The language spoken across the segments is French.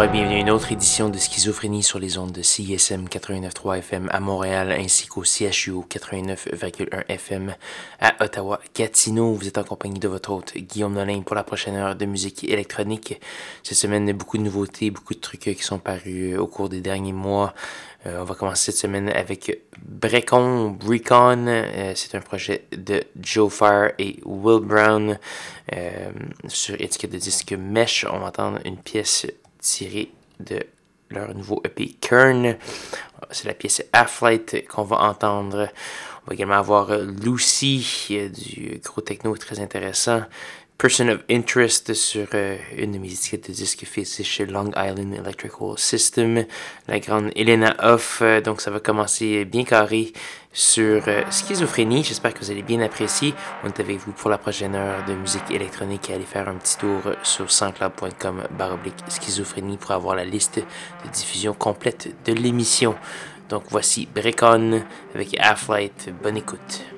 Et bienvenue à une autre édition de Schizophrénie sur les ondes de CISM 89.3 FM à Montréal ainsi qu'au CHU 89.1 FM à Ottawa-Gatineau. Vous êtes en compagnie de votre hôte Guillaume Nolin pour la prochaine heure de musique électronique. Cette semaine, beaucoup de nouveautés, beaucoup de trucs qui sont parus au cours des derniers mois. Euh, on va commencer cette semaine avec Brecon, Brecon. Euh, c'est un projet de Joe Fire et Will Brown euh, sur étiquette de disque Mesh. On va entendre une pièce tiré de leur nouveau EP Kern. C'est la pièce Afflight qu'on va entendre. On va également avoir Lucy, du gros techno très intéressant. Person of Interest sur euh, une de mes étiquettes de disques faites chez Long Island Electrical System, la grande Elena Hoff. Euh, donc ça va commencer bien carré sur euh, Schizophrénie. J'espère que vous allez bien apprécier. On est avec vous pour la prochaine heure de musique électronique et aller faire un petit tour sur sanscloud.com baroblique schizophrénie pour avoir la liste de diffusion complète de l'émission. Donc voici Brecon avec Half-Light. Bonne écoute.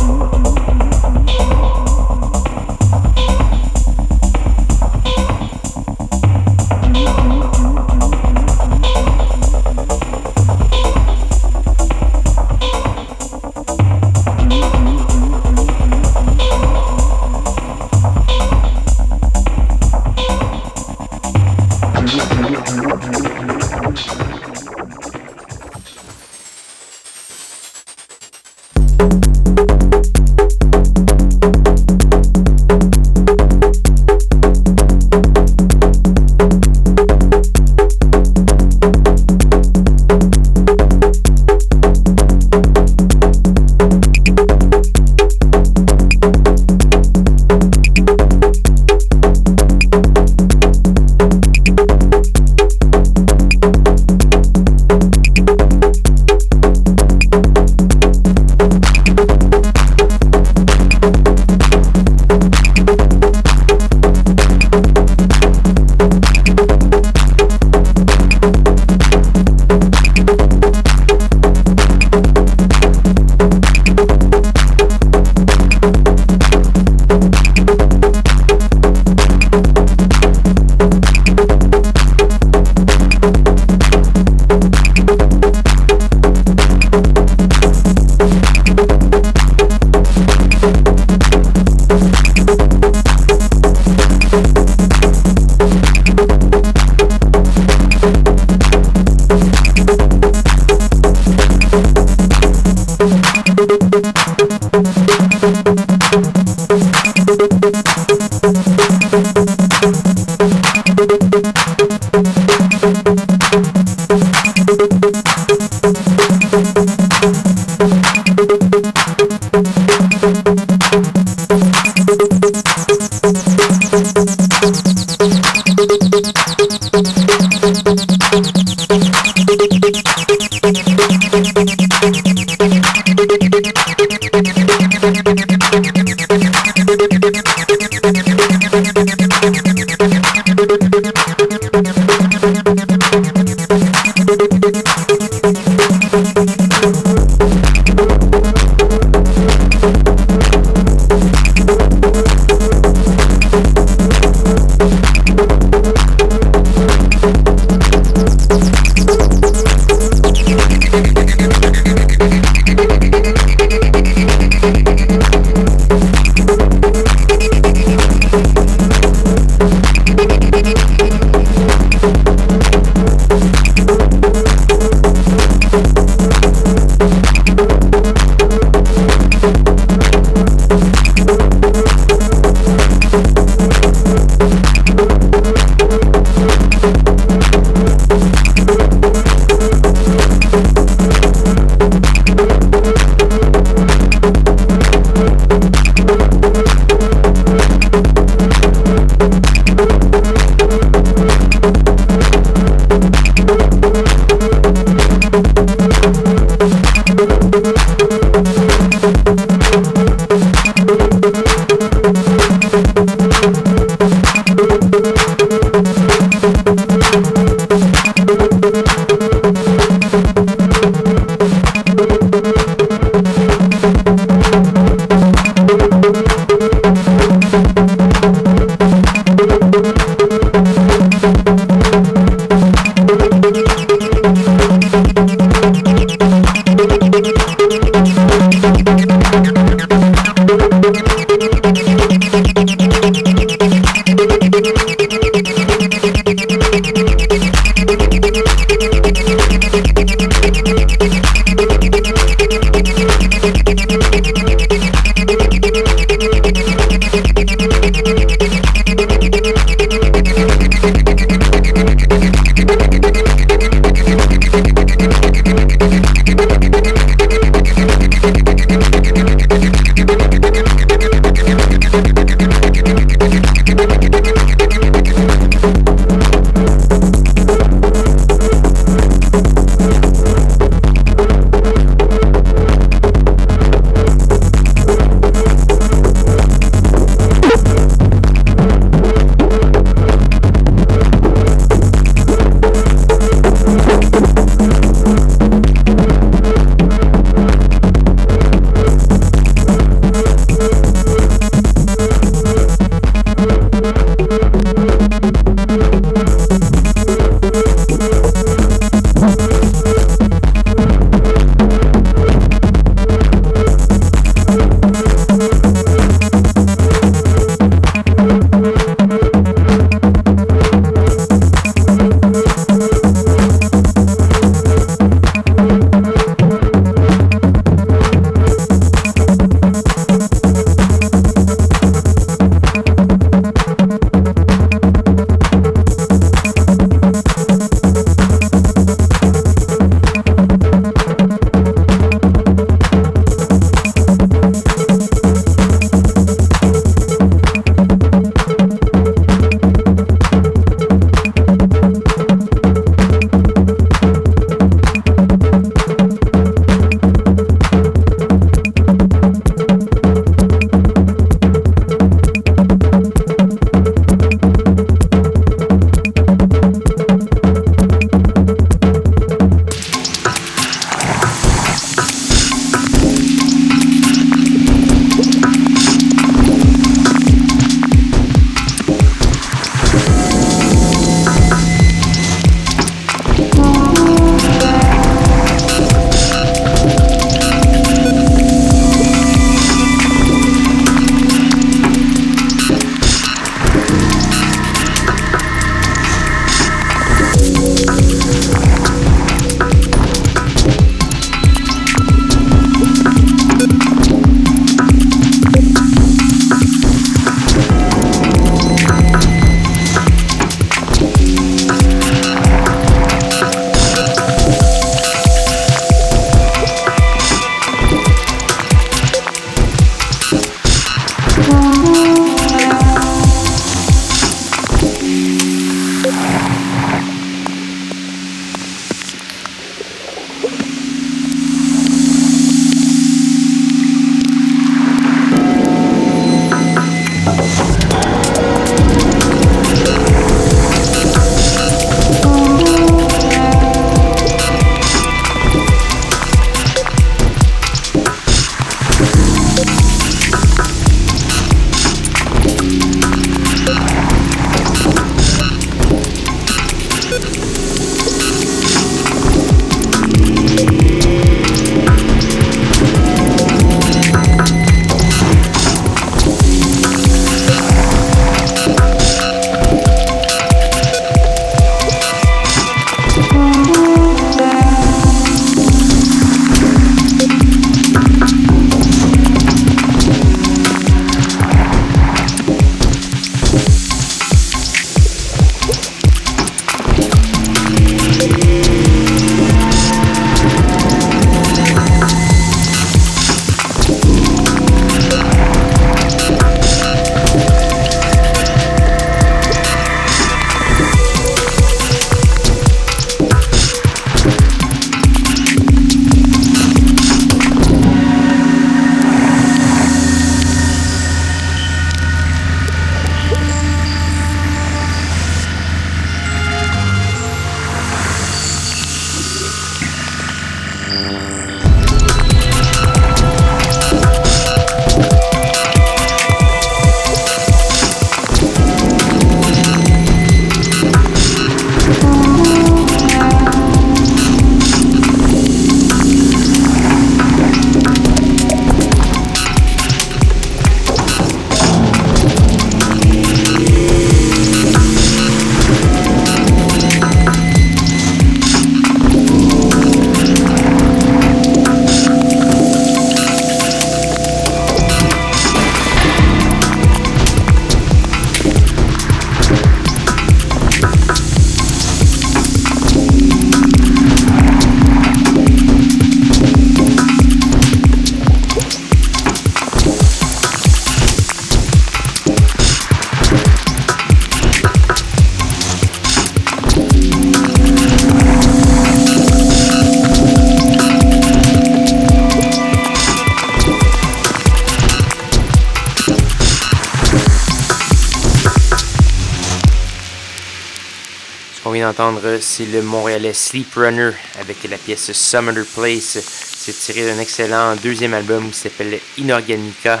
Vient d'entendre, c'est le Montréalais Sleep Runner avec la pièce Summer Place. C'est tiré d'un excellent deuxième album qui s'appelle Inorganica.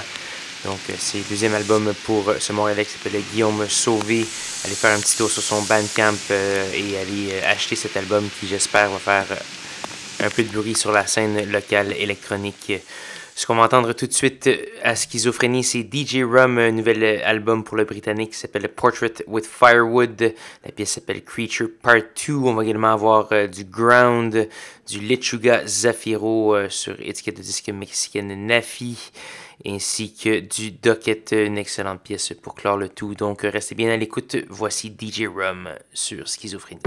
Donc, euh, c'est le deuxième album pour euh, ce Montréalais qui s'appelle Guillaume Sauvé. Allez faire un petit tour sur son Bandcamp euh, et aller acheter cet album qui, j'espère, va faire un peu de bruit sur la scène locale électronique. Ce qu'on va entendre tout de suite à Schizophrénie, c'est DJ Rum, un nouvel album pour le Britannique qui s'appelle Portrait with Firewood. La pièce s'appelle Creature Part 2. On va également avoir du Ground, du Lechuga Zafiro sur étiquette de disque mexicaine Nafi ainsi que du Docket, une excellente pièce pour clore le tout. Donc restez bien à l'écoute. Voici DJ Rum sur Schizophrénie.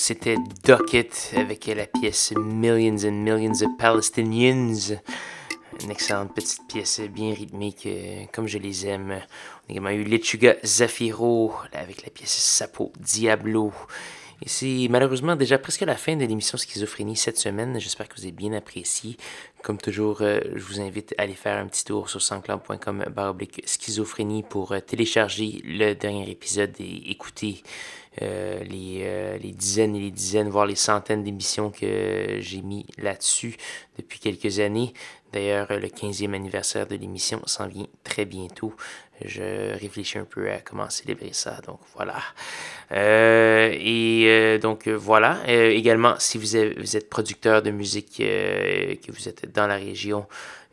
C'était Ducket avec la pièce Millions and Millions of Palestinians. Une excellente petite pièce bien rythmique, comme je les aime. On a également eu Lechuga Zafiro avec la pièce Sapo Diablo. Et c'est malheureusement déjà presque la fin de l'émission Schizophrénie cette semaine. J'espère que vous avez bien apprécié. Comme toujours, euh, je vous invite à aller faire un petit tour sur sanscloud.com baroblique schizophrénie pour euh, télécharger le dernier épisode et écouter euh, les, les, dizaines et les dizaines, voire les centaines d'émissions que j'ai mis là-dessus depuis quelques années. D'ailleurs, le 15e anniversaire de l'émission s'en vient très bientôt je réfléchis un peu à comment célébrer ça. Donc voilà. Euh, et euh, donc voilà. Euh, également, si vous, êtes producteur de musique, que vous êtes dans la région,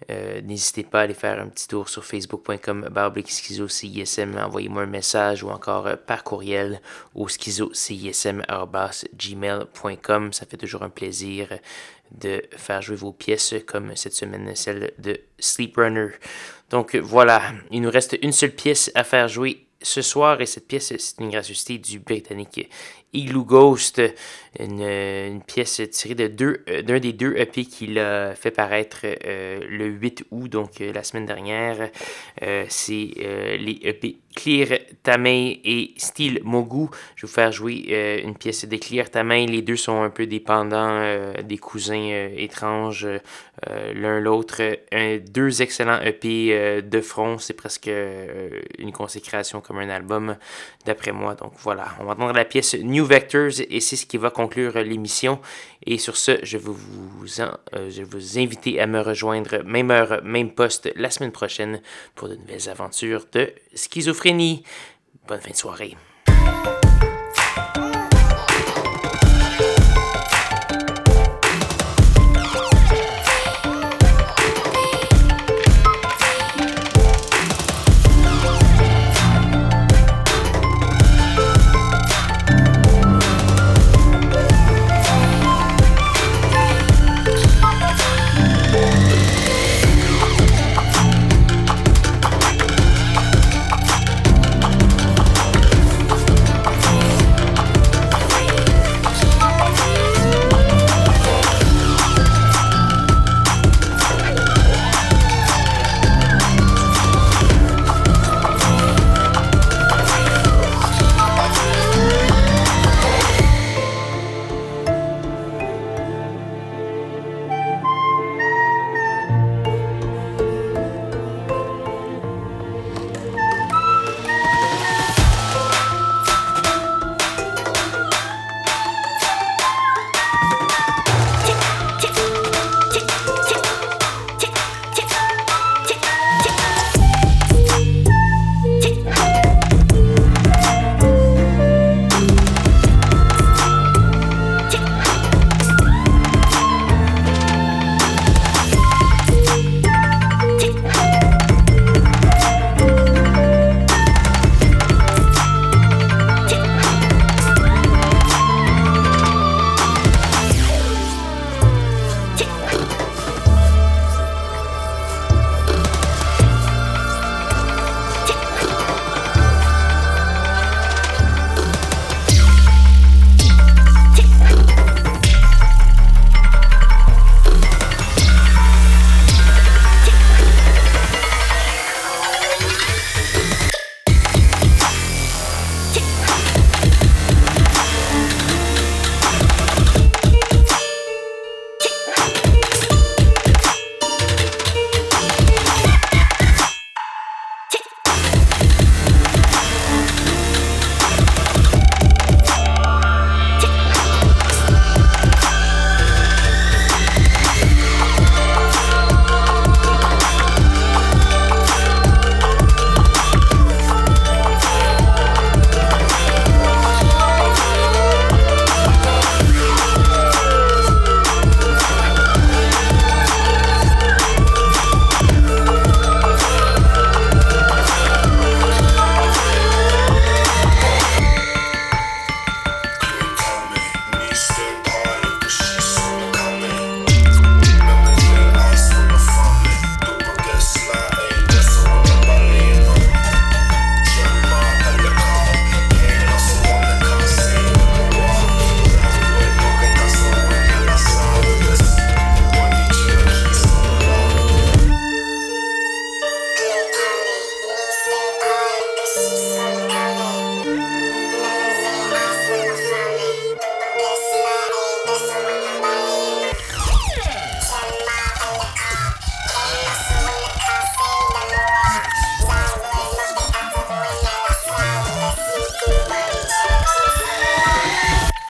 n'hésitez pas à aller faire un petit tour sur facebook.com schizo CISM, envoyez-moi un message ou encore par courriel au schizo gmail.com. Ça fait toujours un plaisir de faire jouer vos pièces comme cette semaine celle de Sleep Runner. Donc voilà, il nous reste une seule pièce à faire jouer ce soir et cette pièce c'est une gracieuseté du britannique Igloo Ghost, une, pièce tirée de euh, d'un des deux EP qu'il a fait paraître euh, le 8 août, donc euh, la semaine dernière. c'est les EP Clear Tamei et Steel Mogu. Je vais vous faire jouer une pièce de Clear Tamei. Les deux sont un peu dépendants des cousins étranges l'un l'autre. deux excellents EP de front. C'est presque une consécration comme un album, d'après moi. Donc voilà, on va entendre la pièce New Vectors et c'est ce qui va conclure l'émission. Et sur ce, je vous, euh, je vais vous inviter à me rejoindre même heure, même poste la semaine prochaine pour de nouvelles aventures de schizophrénie. Bonne fin de soirée.